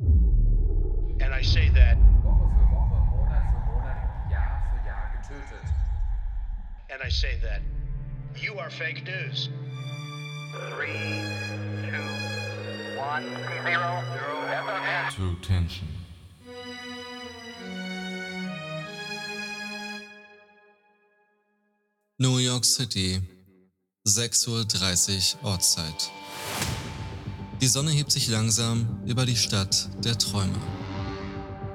And I say that, Woche für Woche, Monat für Monat, Jahr für Jahr getötet. and I say that you are fake news. Three, two, one, zero, zero, FFN. True Tension. New York City, 6.30 Uhr Ortszeit. Die Sonne hebt sich langsam über die Stadt der Träume.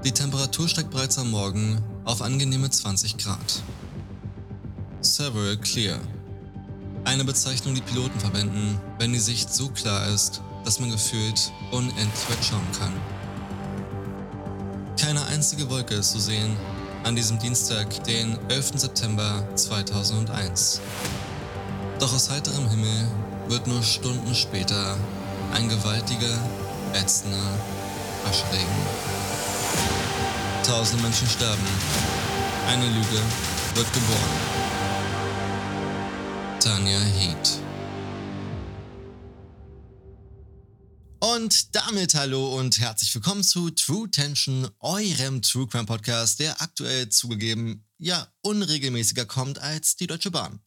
Die Temperatur steigt bereits am Morgen auf angenehme 20 Grad. Several Clear. Eine Bezeichnung, die Piloten verwenden, wenn die Sicht so klar ist, dass man gefühlt unendlich weit schauen kann. Keine einzige Wolke ist zu sehen an diesem Dienstag, den 11. September 2001. Doch aus heiterem Himmel wird nur Stunden später ein gewaltiger, ätzender Aschregen. Tausende Menschen sterben. Eine Lüge wird geboren. Tanja Heat. Und damit hallo und herzlich willkommen zu True Tension, eurem True Crime Podcast, der aktuell zugegeben, ja, unregelmäßiger kommt als die Deutsche Bahn.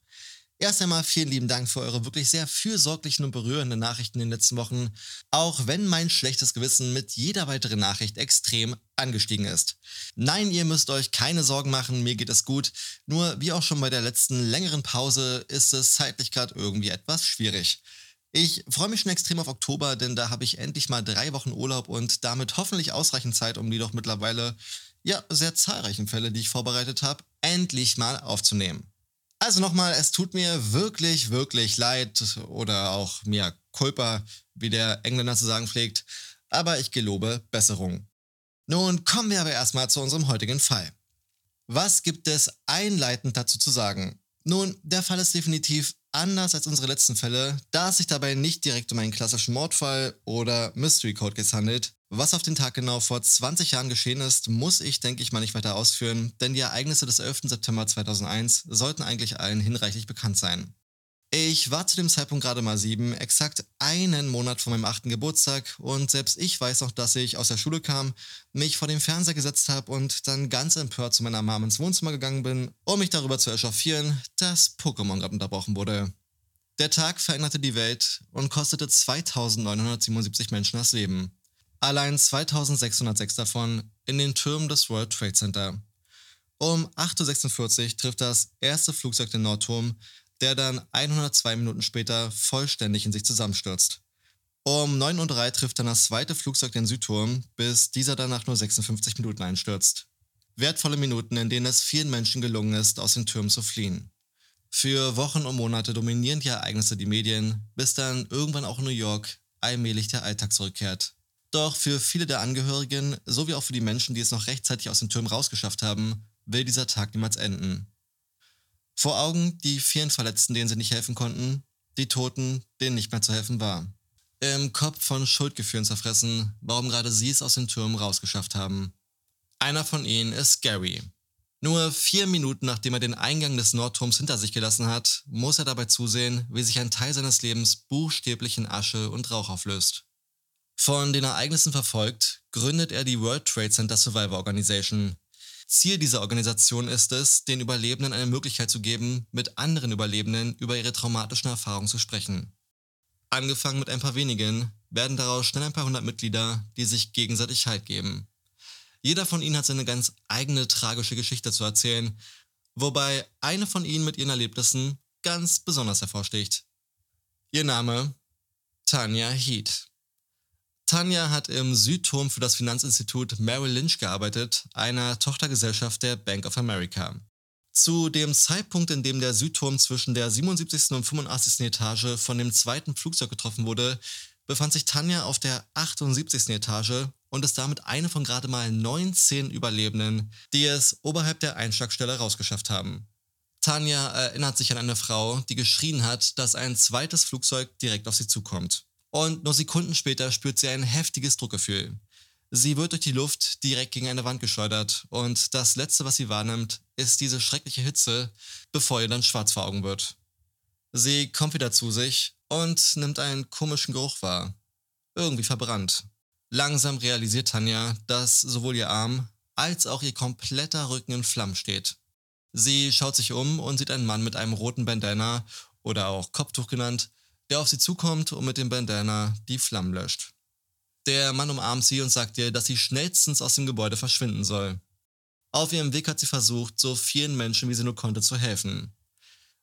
Erst einmal vielen lieben Dank für eure wirklich sehr fürsorglichen und berührenden Nachrichten in den letzten Wochen, auch wenn mein schlechtes Gewissen mit jeder weiteren Nachricht extrem angestiegen ist. Nein, ihr müsst euch keine Sorgen machen, mir geht es gut, nur wie auch schon bei der letzten längeren Pause ist es zeitlich gerade irgendwie etwas schwierig. Ich freue mich schon extrem auf Oktober, denn da habe ich endlich mal drei Wochen Urlaub und damit hoffentlich ausreichend Zeit, um die doch mittlerweile ja sehr zahlreichen Fälle, die ich vorbereitet habe, endlich mal aufzunehmen. Also nochmal, es tut mir wirklich, wirklich leid oder auch mir culpa, wie der Engländer zu sagen pflegt, aber ich gelobe Besserung. Nun kommen wir aber erstmal zu unserem heutigen Fall. Was gibt es einleitend dazu zu sagen? Nun, der Fall ist definitiv anders als unsere letzten Fälle, da es sich dabei nicht direkt um einen klassischen Mordfall oder Mystery Code handelt. Was auf den Tag genau vor 20 Jahren geschehen ist, muss ich, denke ich mal, nicht weiter ausführen, denn die Ereignisse des 11. September 2001 sollten eigentlich allen hinreichlich bekannt sein. Ich war zu dem Zeitpunkt gerade mal sieben, exakt einen Monat vor meinem achten Geburtstag und selbst ich weiß noch, dass ich aus der Schule kam, mich vor den Fernseher gesetzt habe und dann ganz empört zu meiner Mom ins Wohnzimmer gegangen bin, um mich darüber zu echauffieren, dass Pokémon gerade unterbrochen wurde. Der Tag veränderte die Welt und kostete 2977 Menschen das Leben. Allein 2606 davon in den Türmen des World Trade Center. Um 8.46 Uhr trifft das erste Flugzeug den Nordturm, der dann 102 Minuten später vollständig in sich zusammenstürzt. Um 9.03 Uhr trifft dann das zweite Flugzeug den Südturm, bis dieser dann nach nur 56 Minuten einstürzt. Wertvolle Minuten, in denen es vielen Menschen gelungen ist, aus den Türmen zu fliehen. Für Wochen und Monate dominieren die Ereignisse die Medien, bis dann irgendwann auch in New York allmählich der Alltag zurückkehrt. Doch für viele der Angehörigen, sowie auch für die Menschen, die es noch rechtzeitig aus den Türmen rausgeschafft haben, will dieser Tag niemals enden. Vor Augen die vielen Verletzten, denen sie nicht helfen konnten, die Toten, denen nicht mehr zu helfen war. Im Kopf von Schuldgefühlen zerfressen, warum gerade sie es aus den Türmen rausgeschafft haben. Einer von ihnen ist Gary. Nur vier Minuten nachdem er den Eingang des Nordturms hinter sich gelassen hat, muss er dabei zusehen, wie sich ein Teil seines Lebens buchstäblich in Asche und Rauch auflöst. Von den Ereignissen verfolgt, gründet er die World Trade Center Survivor Organization, Ziel dieser Organisation ist es, den Überlebenden eine Möglichkeit zu geben, mit anderen Überlebenden über ihre traumatischen Erfahrungen zu sprechen. Angefangen mit ein paar wenigen, werden daraus schnell ein paar hundert Mitglieder, die sich gegenseitig Halt geben. Jeder von ihnen hat seine ganz eigene tragische Geschichte zu erzählen, wobei eine von ihnen mit ihren Erlebnissen ganz besonders hervorsticht. Ihr Name? Tanja Heath. Tanja hat im Südturm für das Finanzinstitut Merrill Lynch gearbeitet, einer Tochtergesellschaft der Bank of America. Zu dem Zeitpunkt, in dem der Südturm zwischen der 77. und 85. Etage von dem zweiten Flugzeug getroffen wurde, befand sich Tanja auf der 78. Etage und ist damit eine von gerade mal 19 Überlebenden, die es oberhalb der Einschlagstelle rausgeschafft haben. Tanja erinnert sich an eine Frau, die geschrien hat, dass ein zweites Flugzeug direkt auf sie zukommt. Und nur Sekunden später spürt sie ein heftiges Druckgefühl. Sie wird durch die Luft direkt gegen eine Wand geschleudert und das Letzte, was sie wahrnimmt, ist diese schreckliche Hitze, bevor ihr dann schwarz vor Augen wird. Sie kommt wieder zu sich und nimmt einen komischen Geruch wahr. Irgendwie verbrannt. Langsam realisiert Tanja, dass sowohl ihr Arm als auch ihr kompletter Rücken in Flammen steht. Sie schaut sich um und sieht einen Mann mit einem roten Bandana oder auch Kopftuch genannt, der auf sie zukommt und mit dem Bandana die Flammen löscht. Der Mann umarmt sie und sagt ihr, dass sie schnellstens aus dem Gebäude verschwinden soll. Auf ihrem Weg hat sie versucht, so vielen Menschen wie sie nur konnte zu helfen.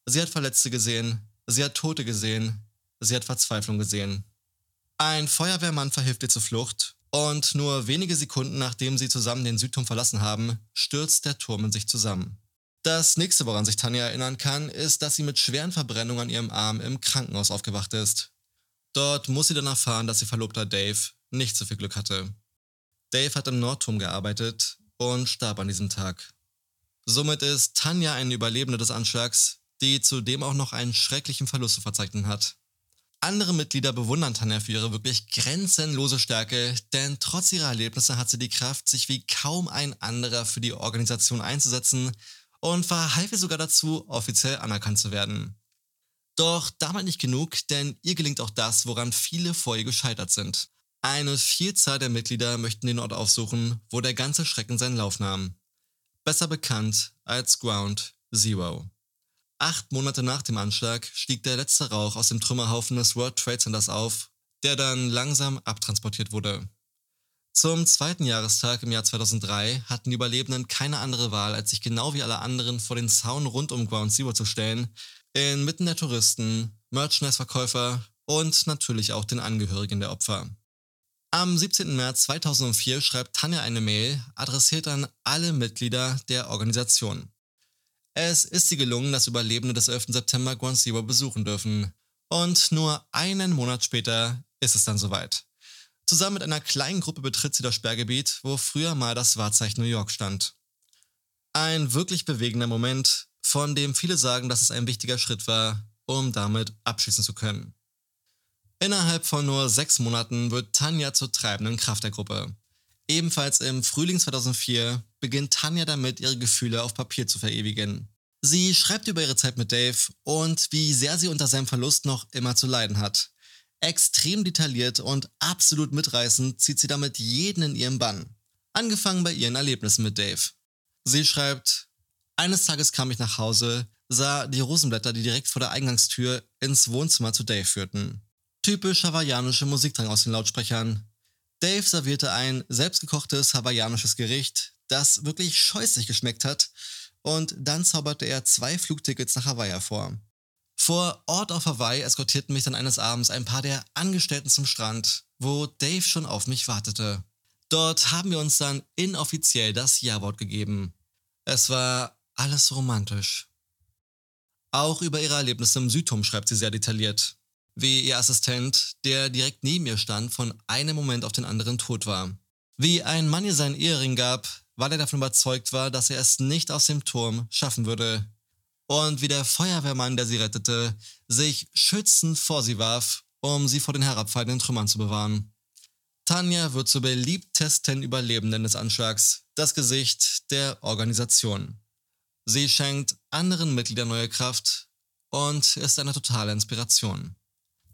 Sie hat Verletzte gesehen, sie hat Tote gesehen, sie hat Verzweiflung gesehen. Ein Feuerwehrmann verhilft ihr zur Flucht und nur wenige Sekunden nachdem sie zusammen den Südturm verlassen haben, stürzt der Turm in sich zusammen. Das nächste, woran sich Tanja erinnern kann, ist, dass sie mit schweren Verbrennungen an ihrem Arm im Krankenhaus aufgewacht ist. Dort muss sie dann erfahren, dass ihr Verlobter Dave nicht so viel Glück hatte. Dave hat im Nordturm gearbeitet und starb an diesem Tag. Somit ist Tanja eine Überlebende des Anschlags, die zudem auch noch einen schrecklichen Verlust zu verzeichnen hat. Andere Mitglieder bewundern Tanja für ihre wirklich grenzenlose Stärke, denn trotz ihrer Erlebnisse hat sie die Kraft, sich wie kaum ein anderer für die Organisation einzusetzen und verhalf ihr sogar dazu, offiziell anerkannt zu werden. Doch damit nicht genug, denn ihr gelingt auch das, woran viele vor ihr gescheitert sind. Eine Vielzahl der Mitglieder möchten den Ort aufsuchen, wo der ganze Schrecken seinen Lauf nahm. Besser bekannt als Ground Zero. Acht Monate nach dem Anschlag stieg der letzte Rauch aus dem Trümmerhaufen des World Trade Centers auf, der dann langsam abtransportiert wurde. Zum zweiten Jahrestag im Jahr 2003 hatten die Überlebenden keine andere Wahl, als sich genau wie alle anderen vor den Zaun rund um Ground Zero zu stellen, inmitten der Touristen, Merchandise-Verkäufer und natürlich auch den Angehörigen der Opfer. Am 17. März 2004 schreibt Tanja eine Mail, adressiert an alle Mitglieder der Organisation. Es ist sie gelungen, dass Überlebende des 11. September Ground Zero besuchen dürfen. Und nur einen Monat später ist es dann soweit. Zusammen mit einer kleinen Gruppe betritt sie das Sperrgebiet, wo früher mal das Wahrzeichen New York stand. Ein wirklich bewegender Moment, von dem viele sagen, dass es ein wichtiger Schritt war, um damit abschließen zu können. Innerhalb von nur sechs Monaten wird Tanja zur treibenden Kraft der Gruppe. Ebenfalls im Frühling 2004 beginnt Tanja damit, ihre Gefühle auf Papier zu verewigen. Sie schreibt über ihre Zeit mit Dave und wie sehr sie unter seinem Verlust noch immer zu leiden hat. Extrem detailliert und absolut mitreißend zieht sie damit jeden in ihren Bann. Angefangen bei ihren Erlebnissen mit Dave. Sie schreibt, eines Tages kam ich nach Hause, sah die Rosenblätter, die direkt vor der Eingangstür ins Wohnzimmer zu Dave führten. Typisch hawaiianische Musikdrang aus den Lautsprechern. Dave servierte ein selbstgekochtes hawaiianisches Gericht, das wirklich scheußlich geschmeckt hat, und dann zauberte er zwei Flugtickets nach Hawaii hervor. Vor Ort auf Hawaii eskortierten mich dann eines Abends ein paar der Angestellten zum Strand, wo Dave schon auf mich wartete. Dort haben wir uns dann inoffiziell das Ja-Wort gegeben. Es war alles romantisch. Auch über ihre Erlebnisse im Südturm schreibt sie sehr detailliert wie ihr Assistent, der direkt neben ihr stand, von einem Moment auf den anderen tot war. Wie ein Mann ihr seinen Ehering gab, weil er davon überzeugt war, dass er es nicht aus dem Turm schaffen würde. Und wie der Feuerwehrmann, der sie rettete, sich schützend vor sie warf, um sie vor den herabfallenden Trümmern zu bewahren. Tanja wird zur beliebtesten Überlebenden des Anschlags, das Gesicht der Organisation. Sie schenkt anderen Mitgliedern neue Kraft und ist eine totale Inspiration.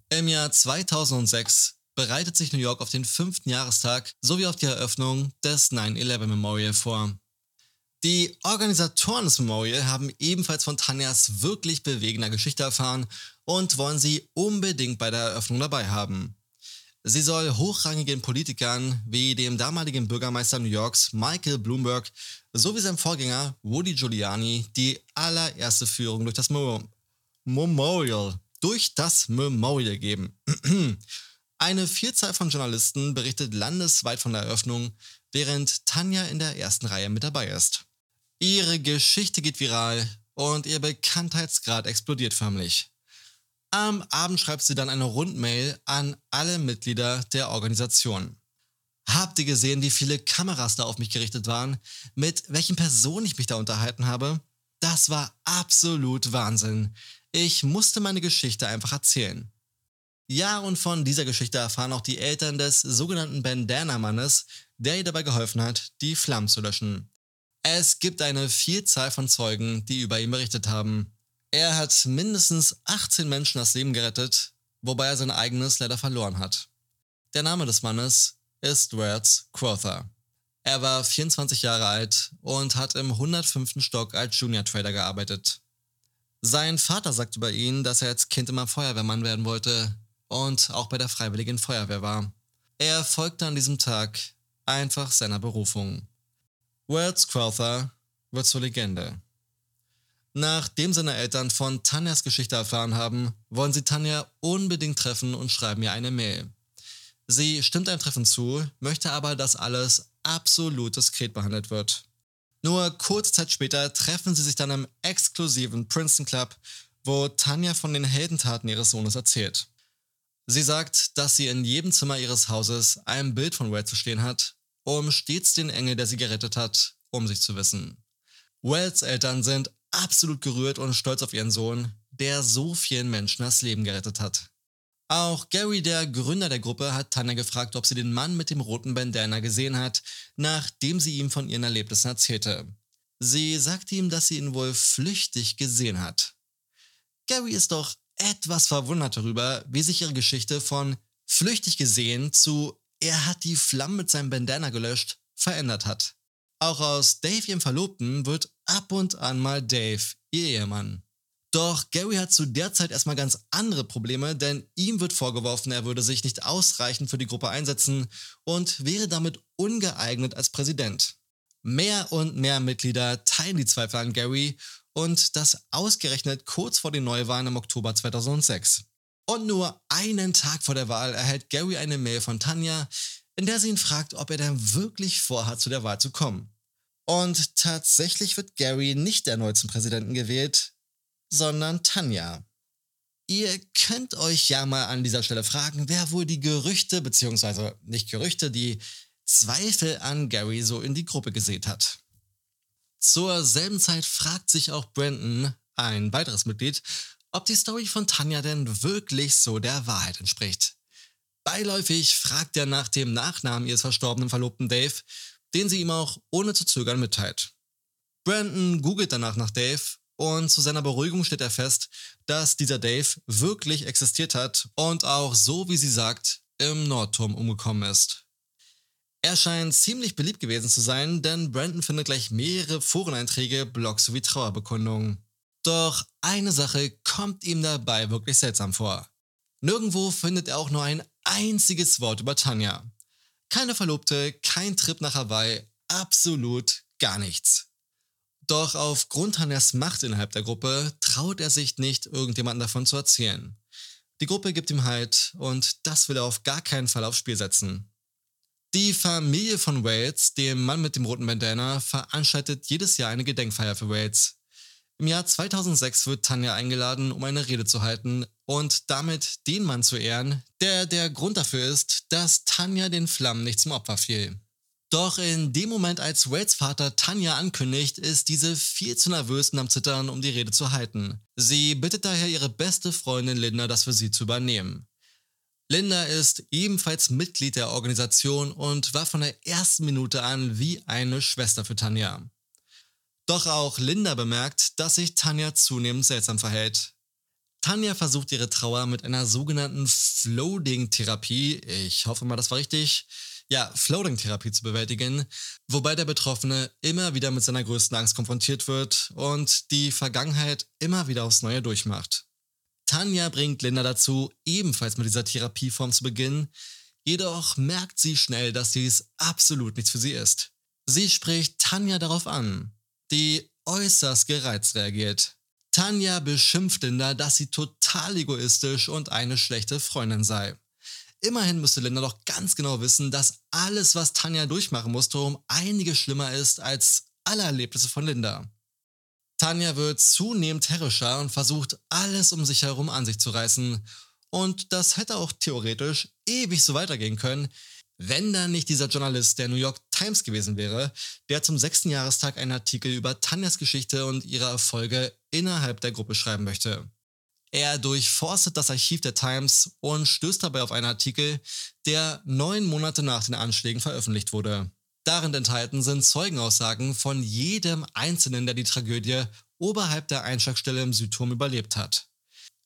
Im Jahr 2006 bereitet sich New York auf den fünften Jahrestag sowie auf die Eröffnung des 9-11 Memorial vor. Die Organisatoren des Memorial haben ebenfalls von Tanjas wirklich bewegender Geschichte erfahren und wollen sie unbedingt bei der Eröffnung dabei haben. Sie soll hochrangigen Politikern wie dem damaligen Bürgermeister New Yorks Michael Bloomberg sowie seinem Vorgänger Woody Giuliani die allererste Führung durch das Memorial durch das Memorial geben. Eine Vielzahl von Journalisten berichtet landesweit von der Eröffnung, während Tanja in der ersten Reihe mit dabei ist. Ihre Geschichte geht viral und ihr Bekanntheitsgrad explodiert förmlich. Am Abend schreibt sie dann eine Rundmail an alle Mitglieder der Organisation. Habt ihr gesehen, wie viele Kameras da auf mich gerichtet waren? Mit welchen Personen ich mich da unterhalten habe? Das war absolut Wahnsinn. Ich musste meine Geschichte einfach erzählen. Ja, und von dieser Geschichte erfahren auch die Eltern des sogenannten Bandana-Mannes, der ihr dabei geholfen hat, die Flammen zu löschen. Es gibt eine Vielzahl von Zeugen, die über ihn berichtet haben. Er hat mindestens 18 Menschen das Leben gerettet, wobei er sein eigenes leider verloren hat. Der Name des Mannes ist Wertz Crowther. Er war 24 Jahre alt und hat im 105. Stock als Junior Trader gearbeitet. Sein Vater sagt über ihn, dass er als Kind immer Feuerwehrmann werden wollte und auch bei der Freiwilligen Feuerwehr war. Er folgte an diesem Tag einfach seiner Berufung. Wells Crowther wird zur Legende. Nachdem seine Eltern von Tanjas Geschichte erfahren haben, wollen sie Tanja unbedingt treffen und schreiben ihr eine Mail. Sie stimmt einem Treffen zu, möchte aber, dass alles absolut diskret behandelt wird. Nur kurze Zeit später treffen sie sich dann im exklusiven Princeton Club, wo Tanja von den Heldentaten ihres Sohnes erzählt. Sie sagt, dass sie in jedem Zimmer ihres Hauses ein Bild von Wade zu stehen hat, um stets den Engel, der sie gerettet hat, um sich zu wissen. Wells Eltern sind absolut gerührt und stolz auf ihren Sohn, der so vielen Menschen das Leben gerettet hat. Auch Gary, der Gründer der Gruppe, hat Tanja gefragt, ob sie den Mann mit dem roten Bandana gesehen hat, nachdem sie ihm von ihren Erlebnissen erzählte. Sie sagte ihm, dass sie ihn wohl flüchtig gesehen hat. Gary ist doch etwas verwundert darüber, wie sich ihre Geschichte von flüchtig gesehen zu er hat die Flammen mit seinem Bandana gelöscht verändert hat. Auch aus Dave, ihrem Verlobten, wird ab und an mal Dave, ihr Ehemann. Doch Gary hat zu der Zeit erstmal ganz andere Probleme, denn ihm wird vorgeworfen, er würde sich nicht ausreichend für die Gruppe einsetzen und wäre damit ungeeignet als Präsident. Mehr und mehr Mitglieder teilen die Zweifel an Gary und das ausgerechnet kurz vor den Neuwahlen im Oktober 2006. Und nur einen Tag vor der Wahl erhält Gary eine Mail von Tanja, in der sie ihn fragt, ob er denn wirklich vorhat, zu der Wahl zu kommen. Und tatsächlich wird Gary nicht erneut zum Präsidenten gewählt, sondern Tanja. Ihr könnt euch ja mal an dieser Stelle fragen, wer wohl die Gerüchte, beziehungsweise nicht Gerüchte, die Zweifel an Gary so in die Gruppe gesät hat. Zur selben Zeit fragt sich auch Brandon, ein weiteres Mitglied, ob die Story von Tanja denn wirklich so der Wahrheit entspricht. Beiläufig fragt er nach dem Nachnamen ihres verstorbenen Verlobten Dave, den sie ihm auch ohne zu zögern mitteilt. Brandon googelt danach nach Dave und zu seiner Beruhigung stellt er fest, dass dieser Dave wirklich existiert hat und auch so, wie sie sagt, im Nordturm umgekommen ist. Er scheint ziemlich beliebt gewesen zu sein, denn Brandon findet gleich mehrere Foreneinträge, Blogs sowie Trauerbekundungen. Doch eine Sache kommt ihm dabei wirklich seltsam vor. Nirgendwo findet er auch nur ein einziges Wort über Tanja. Keine Verlobte, kein Trip nach Hawaii, absolut gar nichts. Doch aufgrund Tanjas Macht innerhalb der Gruppe traut er sich nicht, irgendjemandem davon zu erzählen. Die Gruppe gibt ihm Halt und das will er auf gar keinen Fall aufs Spiel setzen. Die Familie von Wales, dem Mann mit dem roten Bandana, veranstaltet jedes Jahr eine Gedenkfeier für Wales. Im Jahr 2006 wird Tanja eingeladen, um eine Rede zu halten und damit den Mann zu ehren, der der Grund dafür ist, dass Tanja den Flammen nicht zum Opfer fiel. Doch in dem Moment, als Wades Vater Tanja ankündigt, ist diese viel zu nervös und am Zittern, um die Rede zu halten. Sie bittet daher ihre beste Freundin Linda, das für sie zu übernehmen. Linda ist ebenfalls Mitglied der Organisation und war von der ersten Minute an wie eine Schwester für Tanja. Doch auch Linda bemerkt, dass sich Tanja zunehmend seltsam verhält. Tanja versucht ihre Trauer mit einer sogenannten Floating-Therapie, ich hoffe mal, das war richtig, ja, Floating-Therapie zu bewältigen, wobei der Betroffene immer wieder mit seiner größten Angst konfrontiert wird und die Vergangenheit immer wieder aufs Neue durchmacht. Tanja bringt Linda dazu, ebenfalls mit dieser Therapieform zu beginnen, jedoch merkt sie schnell, dass dies absolut nichts für sie ist. Sie spricht Tanja darauf an, die äußerst gereizt reagiert. Tanja beschimpft Linda, dass sie total egoistisch und eine schlechte Freundin sei. Immerhin müsste Linda doch ganz genau wissen, dass alles, was Tanja durchmachen musste, um einiges schlimmer ist als alle Erlebnisse von Linda. Tanja wird zunehmend herrischer und versucht, alles um sich herum an sich zu reißen. Und das hätte auch theoretisch ewig so weitergehen können, wenn da nicht dieser Journalist der New York Times gewesen wäre, der zum sechsten Jahrestag einen Artikel über Tanjas Geschichte und ihre Erfolge innerhalb der Gruppe schreiben möchte. Er durchforstet das Archiv der Times und stößt dabei auf einen Artikel, der neun Monate nach den Anschlägen veröffentlicht wurde. Darin enthalten sind Zeugenaussagen von jedem Einzelnen, der die Tragödie oberhalb der Einschlagstelle im Südturm überlebt hat.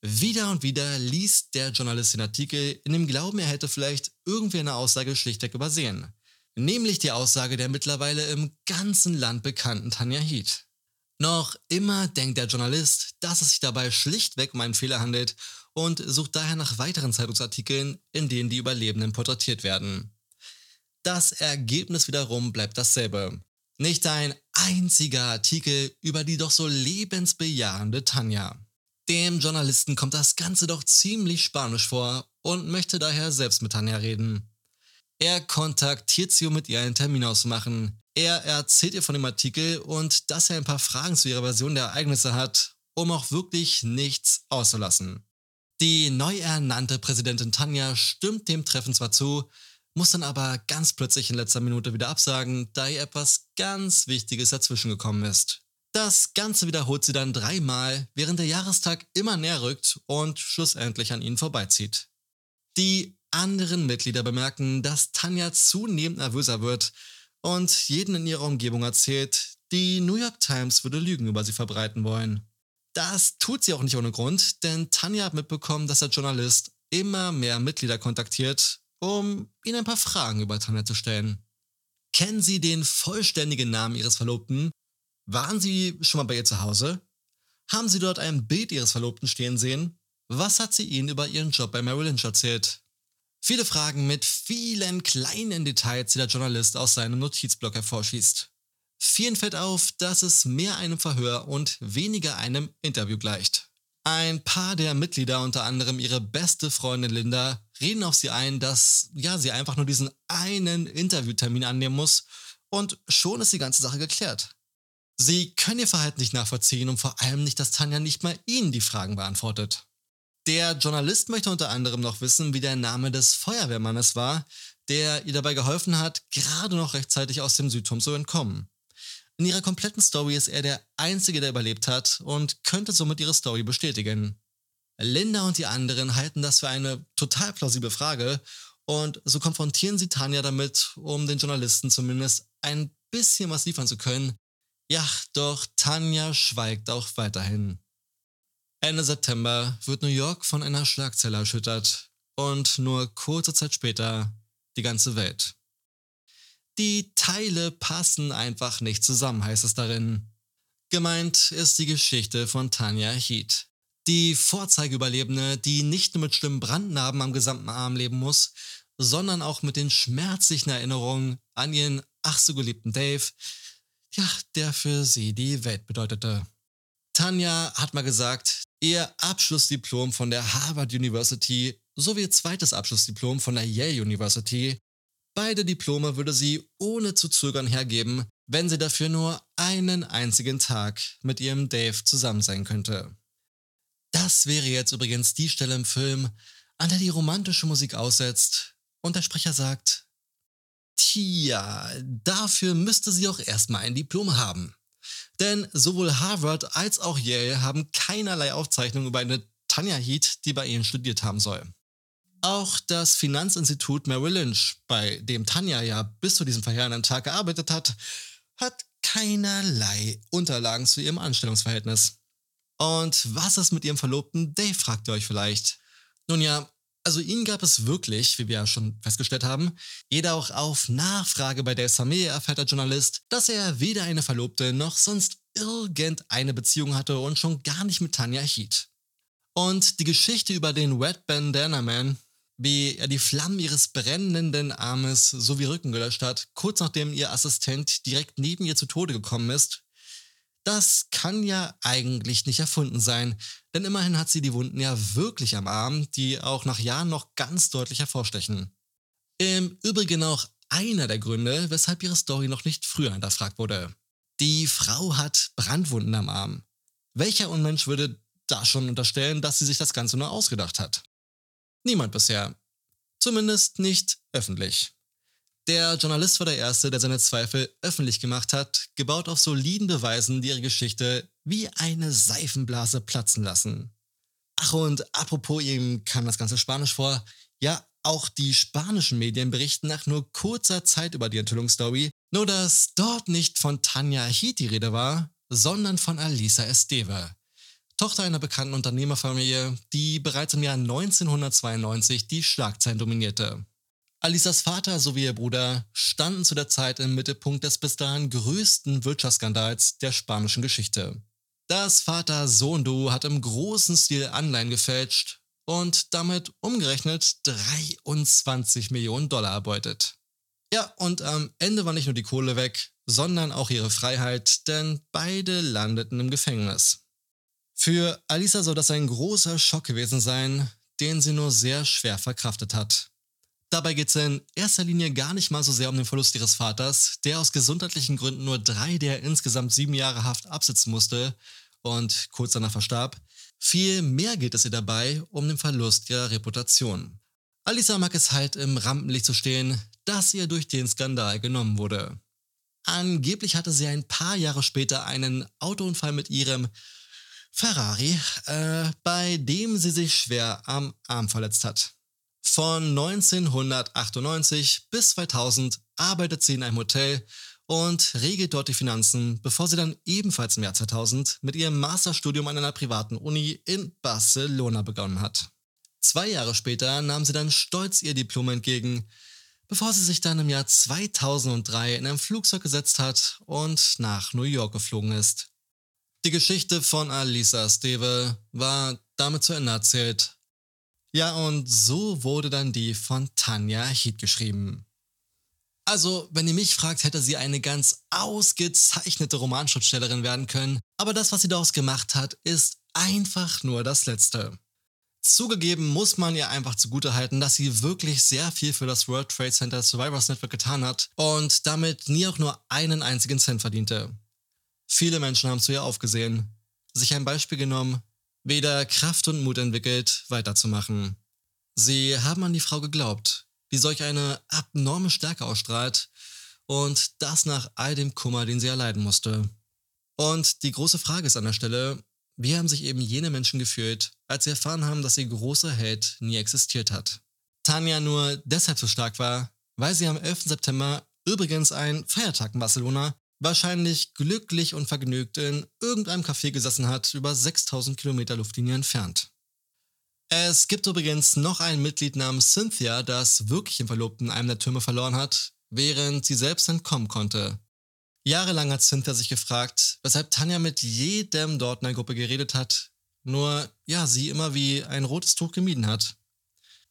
Wieder und wieder liest der Journalist den Artikel in dem Glauben, er hätte vielleicht irgendwie eine Aussage schlichtweg übersehen. Nämlich die Aussage der mittlerweile im ganzen Land bekannten Tanja Heath. Noch immer denkt der Journalist, dass es sich dabei schlichtweg um einen Fehler handelt und sucht daher nach weiteren Zeitungsartikeln, in denen die Überlebenden porträtiert werden. Das Ergebnis wiederum bleibt dasselbe. Nicht ein einziger Artikel über die doch so lebensbejahende Tanja. Dem Journalisten kommt das Ganze doch ziemlich spanisch vor und möchte daher selbst mit Tanja reden. Er kontaktiert sie, um mit ihr einen Termin auszumachen. Er erzählt ihr von dem Artikel und dass er ein paar Fragen zu ihrer Version der Ereignisse hat, um auch wirklich nichts auszulassen. Die neu ernannte Präsidentin Tanja stimmt dem Treffen zwar zu, muss dann aber ganz plötzlich in letzter Minute wieder absagen, da ihr etwas ganz Wichtiges dazwischen gekommen ist. Das Ganze wiederholt sie dann dreimal, während der Jahrestag immer näher rückt und schlussendlich an ihnen vorbeizieht. Die anderen Mitglieder bemerken, dass Tanja zunehmend nervöser wird und jeden in ihrer Umgebung erzählt, die New York Times würde Lügen über sie verbreiten wollen. Das tut sie auch nicht ohne Grund, denn Tanja hat mitbekommen, dass der Journalist immer mehr Mitglieder kontaktiert, um ihnen ein paar Fragen über Tanja zu stellen. Kennen Sie den vollständigen Namen Ihres Verlobten waren Sie schon mal bei ihr zu Hause? Haben Sie dort ein Bild Ihres Verlobten stehen sehen? Was hat sie Ihnen über Ihren Job bei Merrill Lynch erzählt? Viele Fragen mit vielen kleinen Details, die der Journalist aus seinem Notizblock hervorschießt. Vielen fällt auf, dass es mehr einem Verhör und weniger einem Interview gleicht. Ein paar der Mitglieder, unter anderem ihre beste Freundin Linda, reden auf sie ein, dass ja, sie einfach nur diesen einen Interviewtermin annehmen muss und schon ist die ganze Sache geklärt. Sie können ihr Verhalten nicht nachvollziehen und vor allem nicht, dass Tanja nicht mal ihnen die Fragen beantwortet. Der Journalist möchte unter anderem noch wissen, wie der Name des Feuerwehrmannes war, der ihr dabei geholfen hat, gerade noch rechtzeitig aus dem Südturm zu entkommen. In ihrer kompletten Story ist er der Einzige, der überlebt hat und könnte somit ihre Story bestätigen. Linda und die anderen halten das für eine total plausible Frage und so konfrontieren sie Tanja damit, um den Journalisten zumindest ein bisschen was liefern zu können, ja, doch Tanja schweigt auch weiterhin. Ende September wird New York von einer Schlagzeile erschüttert und nur kurze Zeit später die ganze Welt. Die Teile passen einfach nicht zusammen, heißt es darin. Gemeint ist die Geschichte von Tanja Heath. Die Vorzeigeüberlebende, die nicht nur mit schlimmen Brandnarben am gesamten Arm leben muss, sondern auch mit den schmerzlichen Erinnerungen an ihren ach so geliebten Dave, ja, der für sie die Welt bedeutete. Tanja hat mal gesagt, ihr Abschlussdiplom von der Harvard University sowie ihr zweites Abschlussdiplom von der Yale University, beide Diplome würde sie ohne zu zögern hergeben, wenn sie dafür nur einen einzigen Tag mit ihrem Dave zusammen sein könnte. Das wäre jetzt übrigens die Stelle im Film, an der die romantische Musik aussetzt und der Sprecher sagt, Tja, dafür müsste sie auch erstmal ein Diplom haben. Denn sowohl Harvard als auch Yale haben keinerlei Aufzeichnungen über eine Tanja Heath, die bei ihnen studiert haben soll. Auch das Finanzinstitut Merrill Lynch, bei dem Tanja ja bis zu diesem verheerenden Tag gearbeitet hat, hat keinerlei Unterlagen zu ihrem Anstellungsverhältnis. Und was ist mit ihrem Verlobten Dave, fragt ihr euch vielleicht. Nun ja, also ihn gab es wirklich, wie wir ja schon festgestellt haben. Jedoch auf Nachfrage bei der Samé erfährt der Journalist, dass er weder eine Verlobte noch sonst irgendeine Beziehung hatte und schon gar nicht mit Tanja Heath. Und die Geschichte über den Wet Bandana Man, wie er die Flammen ihres brennenden Armes sowie Rücken gelöscht hat, kurz nachdem ihr Assistent direkt neben ihr zu Tode gekommen ist, das kann ja eigentlich nicht erfunden sein, denn immerhin hat sie die Wunden ja wirklich am Arm, die auch nach Jahren noch ganz deutlich hervorstechen. Im Übrigen auch einer der Gründe, weshalb ihre Story noch nicht früher hinterfragt wurde. Die Frau hat Brandwunden am Arm. Welcher Unmensch würde da schon unterstellen, dass sie sich das Ganze nur ausgedacht hat? Niemand bisher. Zumindest nicht öffentlich. Der Journalist war der Erste, der seine Zweifel öffentlich gemacht hat, gebaut auf soliden Beweisen, die ihre Geschichte wie eine Seifenblase platzen lassen. Ach und apropos, ihm kam das Ganze Spanisch vor. Ja, auch die spanischen Medien berichten nach nur kurzer Zeit über die Enthüllungsstory, nur dass dort nicht von Tanja Heath die Rede war, sondern von Alisa Esteve. Tochter einer bekannten Unternehmerfamilie, die bereits im Jahr 1992 die Schlagzeilen dominierte. Alisas Vater sowie ihr Bruder standen zu der Zeit im Mittelpunkt des bis dahin größten Wirtschaftsskandals der spanischen Geschichte. Das Vater-Sohn-Duo hat im großen Stil Anleihen gefälscht und damit umgerechnet 23 Millionen Dollar erbeutet. Ja, und am Ende war nicht nur die Kohle weg, sondern auch ihre Freiheit, denn beide landeten im Gefängnis. Für Alisa soll das ein großer Schock gewesen sein, den sie nur sehr schwer verkraftet hat. Dabei geht es in erster Linie gar nicht mal so sehr um den Verlust ihres Vaters, der aus gesundheitlichen Gründen nur drei der insgesamt sieben Jahre Haft absitzen musste und kurz danach verstarb. Viel mehr geht es ihr dabei um den Verlust ihrer Reputation. Alisa mag es halt im Rampenlicht zu stehen, dass ihr durch den Skandal genommen wurde. Angeblich hatte sie ein paar Jahre später einen Autounfall mit ihrem Ferrari, äh, bei dem sie sich schwer am Arm verletzt hat. Von 1998 bis 2000 arbeitet sie in einem Hotel und regelt dort die Finanzen, bevor sie dann ebenfalls im Jahr 2000 mit ihrem Masterstudium an einer privaten Uni in Barcelona begonnen hat. Zwei Jahre später nahm sie dann stolz ihr Diplom entgegen, bevor sie sich dann im Jahr 2003 in ein Flugzeug gesetzt hat und nach New York geflogen ist. Die Geschichte von Alisa Steve war damit zu Ende erzählt ja, und so wurde dann die von Tanja Heat geschrieben. Also, wenn ihr mich fragt, hätte sie eine ganz ausgezeichnete Romanschriftstellerin werden können, aber das, was sie daraus gemacht hat, ist einfach nur das Letzte. Zugegeben muss man ihr einfach zugutehalten, dass sie wirklich sehr viel für das World Trade Center Survivors Network getan hat und damit nie auch nur einen einzigen Cent verdiente. Viele Menschen haben zu ihr aufgesehen, sich ein Beispiel genommen weder Kraft und Mut entwickelt, weiterzumachen. Sie haben an die Frau geglaubt, die solch eine abnorme Stärke ausstrahlt und das nach all dem Kummer, den sie erleiden musste. Und die große Frage ist an der Stelle, wie haben sich eben jene Menschen gefühlt, als sie erfahren haben, dass ihr großer Held nie existiert hat? Tanja nur deshalb so stark war, weil sie am 11. September, übrigens ein Feiertag in Barcelona, wahrscheinlich glücklich und vergnügt in irgendeinem Café gesessen hat, über 6000 Kilometer Luftlinie entfernt. Es gibt übrigens noch ein Mitglied namens Cynthia, das wirklich den Verlobten in einem der Türme verloren hat, während sie selbst entkommen konnte. Jahrelang hat Cynthia sich gefragt, weshalb Tanja mit jedem dort in der Gruppe geredet hat, nur ja, sie immer wie ein rotes Tuch gemieden hat.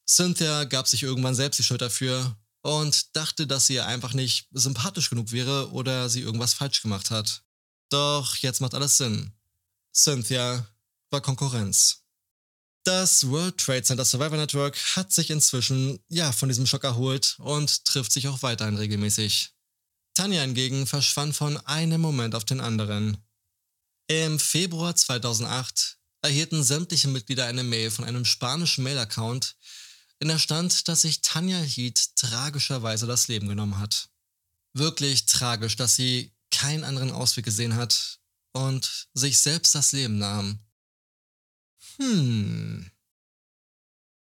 Cynthia gab sich irgendwann selbst die Schuld dafür und dachte, dass sie einfach nicht sympathisch genug wäre oder sie irgendwas falsch gemacht hat. Doch jetzt macht alles Sinn. Cynthia war Konkurrenz. Das World Trade Center Survivor Network hat sich inzwischen ja von diesem Schock erholt und trifft sich auch weiterhin regelmäßig. Tanja hingegen verschwand von einem Moment auf den anderen. Im Februar 2008 erhielten sämtliche Mitglieder eine Mail von einem spanischen Mail-Account, in der stand, dass sich Tanja Heath tragischerweise das Leben genommen hat. Wirklich tragisch, dass sie keinen anderen Ausweg gesehen hat und sich selbst das Leben nahm. Hm.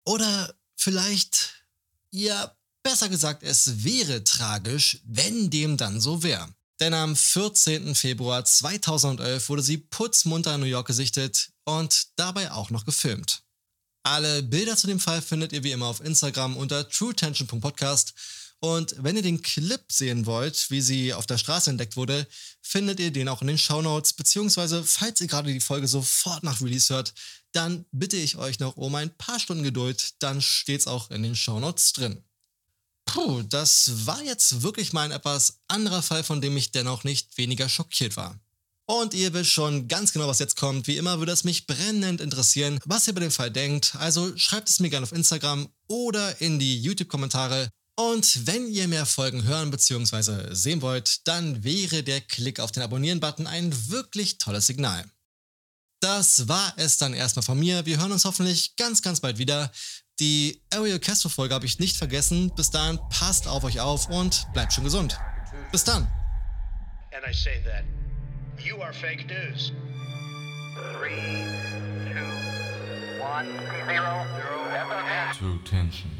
Oder vielleicht, ja, besser gesagt, es wäre tragisch, wenn dem dann so wäre. Denn am 14. Februar 2011 wurde sie putzmunter in New York gesichtet und dabei auch noch gefilmt. Alle Bilder zu dem Fall findet ihr wie immer auf Instagram unter truetension.podcast. Und wenn ihr den Clip sehen wollt, wie sie auf der Straße entdeckt wurde, findet ihr den auch in den Show Notes. Beziehungsweise, falls ihr gerade die Folge sofort nach Release hört, dann bitte ich euch noch um ein paar Stunden Geduld, dann steht's auch in den Show Notes drin. Puh, das war jetzt wirklich mal ein etwas anderer Fall, von dem ich dennoch nicht weniger schockiert war. Und ihr wisst schon ganz genau, was jetzt kommt. Wie immer würde es mich brennend interessieren, was ihr über den Fall denkt. Also schreibt es mir gerne auf Instagram oder in die YouTube-Kommentare. Und wenn ihr mehr Folgen hören bzw. sehen wollt, dann wäre der Klick auf den Abonnieren-Button ein wirklich tolles Signal. Das war es dann erstmal von mir. Wir hören uns hoffentlich ganz, ganz bald wieder. Die Ariel Castro Folge habe ich nicht vergessen. Bis dahin passt auf euch auf und bleibt schön gesund. Bis dann. You are fake news. Three, two, one, zero, zero, True tension.